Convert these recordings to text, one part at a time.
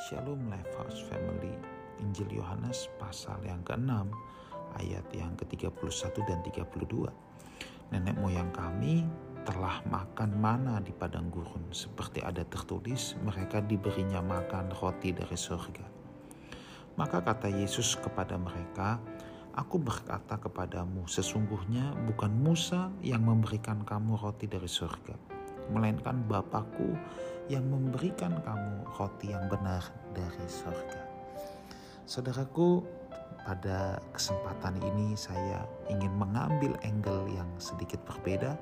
Shalom Lifehouse Family Injil Yohanes pasal yang ke-6 ayat yang ke-31 dan 32 Nenek moyang kami telah makan mana di padang gurun. Seperti ada tertulis mereka diberinya makan roti dari surga. Maka kata Yesus kepada mereka Aku berkata kepadamu sesungguhnya bukan Musa yang memberikan kamu roti dari surga melainkan Bapakku yang memberikan kamu roti yang benar dari surga. Saudaraku, pada kesempatan ini saya ingin mengambil angle yang sedikit berbeda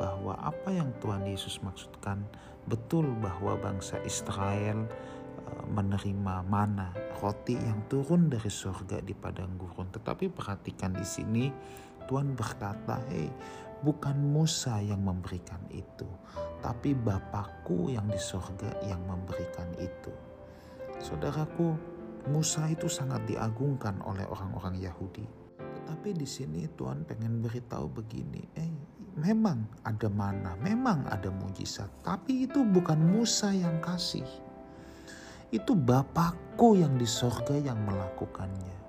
bahwa apa yang Tuhan Yesus maksudkan betul bahwa bangsa Israel eh, menerima mana roti yang turun dari surga di padang gurun. Tetapi perhatikan di sini Tuhan berkata, "Hei, bukan Musa yang memberikan itu, tapi Bapakku yang di sorga yang memberikan itu. Saudaraku, Musa itu sangat diagungkan oleh orang-orang Yahudi. Tetapi di sini Tuhan pengen beritahu begini, eh memang ada mana, memang ada mujizat, tapi itu bukan Musa yang kasih. Itu Bapakku yang di sorga yang melakukannya.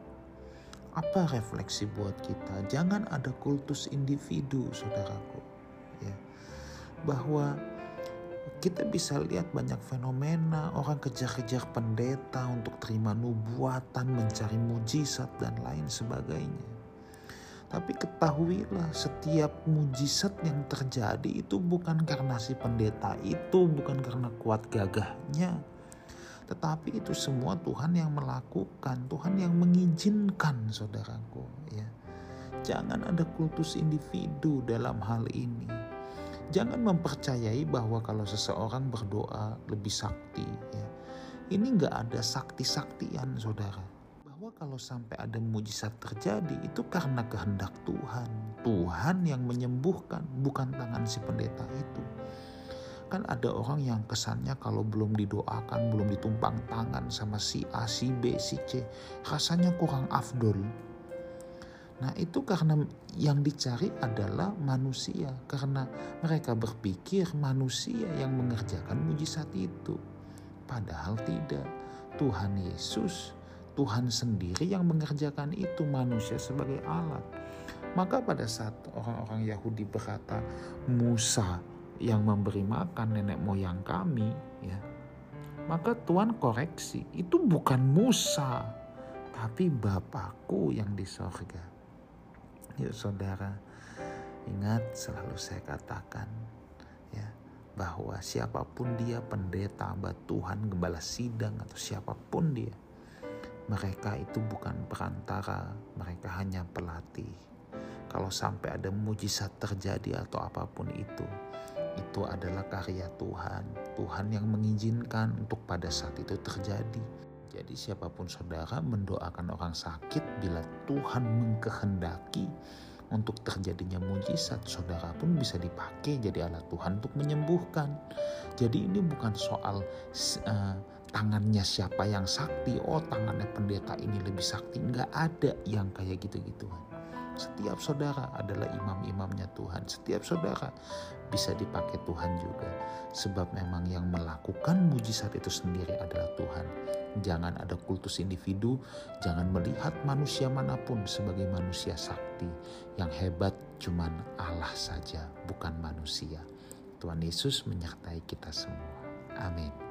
Apa refleksi buat kita? Jangan ada kultus individu, saudaraku. Ya bahwa kita bisa lihat banyak fenomena orang kejar-kejar pendeta untuk terima nubuatan, mencari mujizat dan lain sebagainya. Tapi ketahuilah setiap mujizat yang terjadi itu bukan karena si pendeta itu, bukan karena kuat gagahnya. Tetapi itu semua Tuhan yang melakukan, Tuhan yang mengizinkan saudaraku ya. Jangan ada kultus individu dalam hal ini Jangan mempercayai bahwa kalau seseorang berdoa lebih sakti. Ya. Ini nggak ada sakti-saktian saudara. Bahwa kalau sampai ada mujizat terjadi itu karena kehendak Tuhan. Tuhan yang menyembuhkan bukan tangan si pendeta itu. Kan ada orang yang kesannya kalau belum didoakan, belum ditumpang tangan sama si A, si B, si C, rasanya kurang afdol Nah, itu karena yang dicari adalah manusia, karena mereka berpikir manusia yang mengerjakan mujizat itu, padahal tidak. Tuhan Yesus, Tuhan sendiri yang mengerjakan itu, manusia sebagai alat. Maka, pada saat orang-orang Yahudi berkata, "Musa yang memberi makan nenek moyang kami," ya, maka Tuhan koreksi, "Itu bukan Musa, tapi Bapakku yang di sorga." Yuk saudara, ingat selalu saya katakan ya bahwa siapa pun dia pendeta, hamba Tuhan, gembala sidang atau siapa pun dia, mereka itu bukan perantara, mereka hanya pelatih. Kalau sampai ada mujizat terjadi atau apa pun itu, itu adalah karya Tuhan. Tuhan yang mengizinkan untuk pada saat itu terjadi. Jadi siapa pun saudara mendoakan orang sakit bila Tuhan mengkehendaki untuk terjadinya mujizat, saudara pun bisa dipakai jadi alat Tuhan untuk menyembuhkan. Jadi ini bukan soal uh, tangannya siapa yang sakti, oh tangannya pendeta ini lebih sakti. Nggak ada yang kayak gitu-gituan. Setiap saudara adalah imam-imamnya Tuhan. Setiap saudara bisa dipakai Tuhan juga. Sebab memang yang melakukan mujizat itu sendiri adalah Tuhan. Jangan ada kultus individu, jangan melihat manusia mana pun sebagai manusia sakti. Yang hebat cuman Allah saja, bukan manusia. Tuhan Yesus menyertai kita semua. Amin.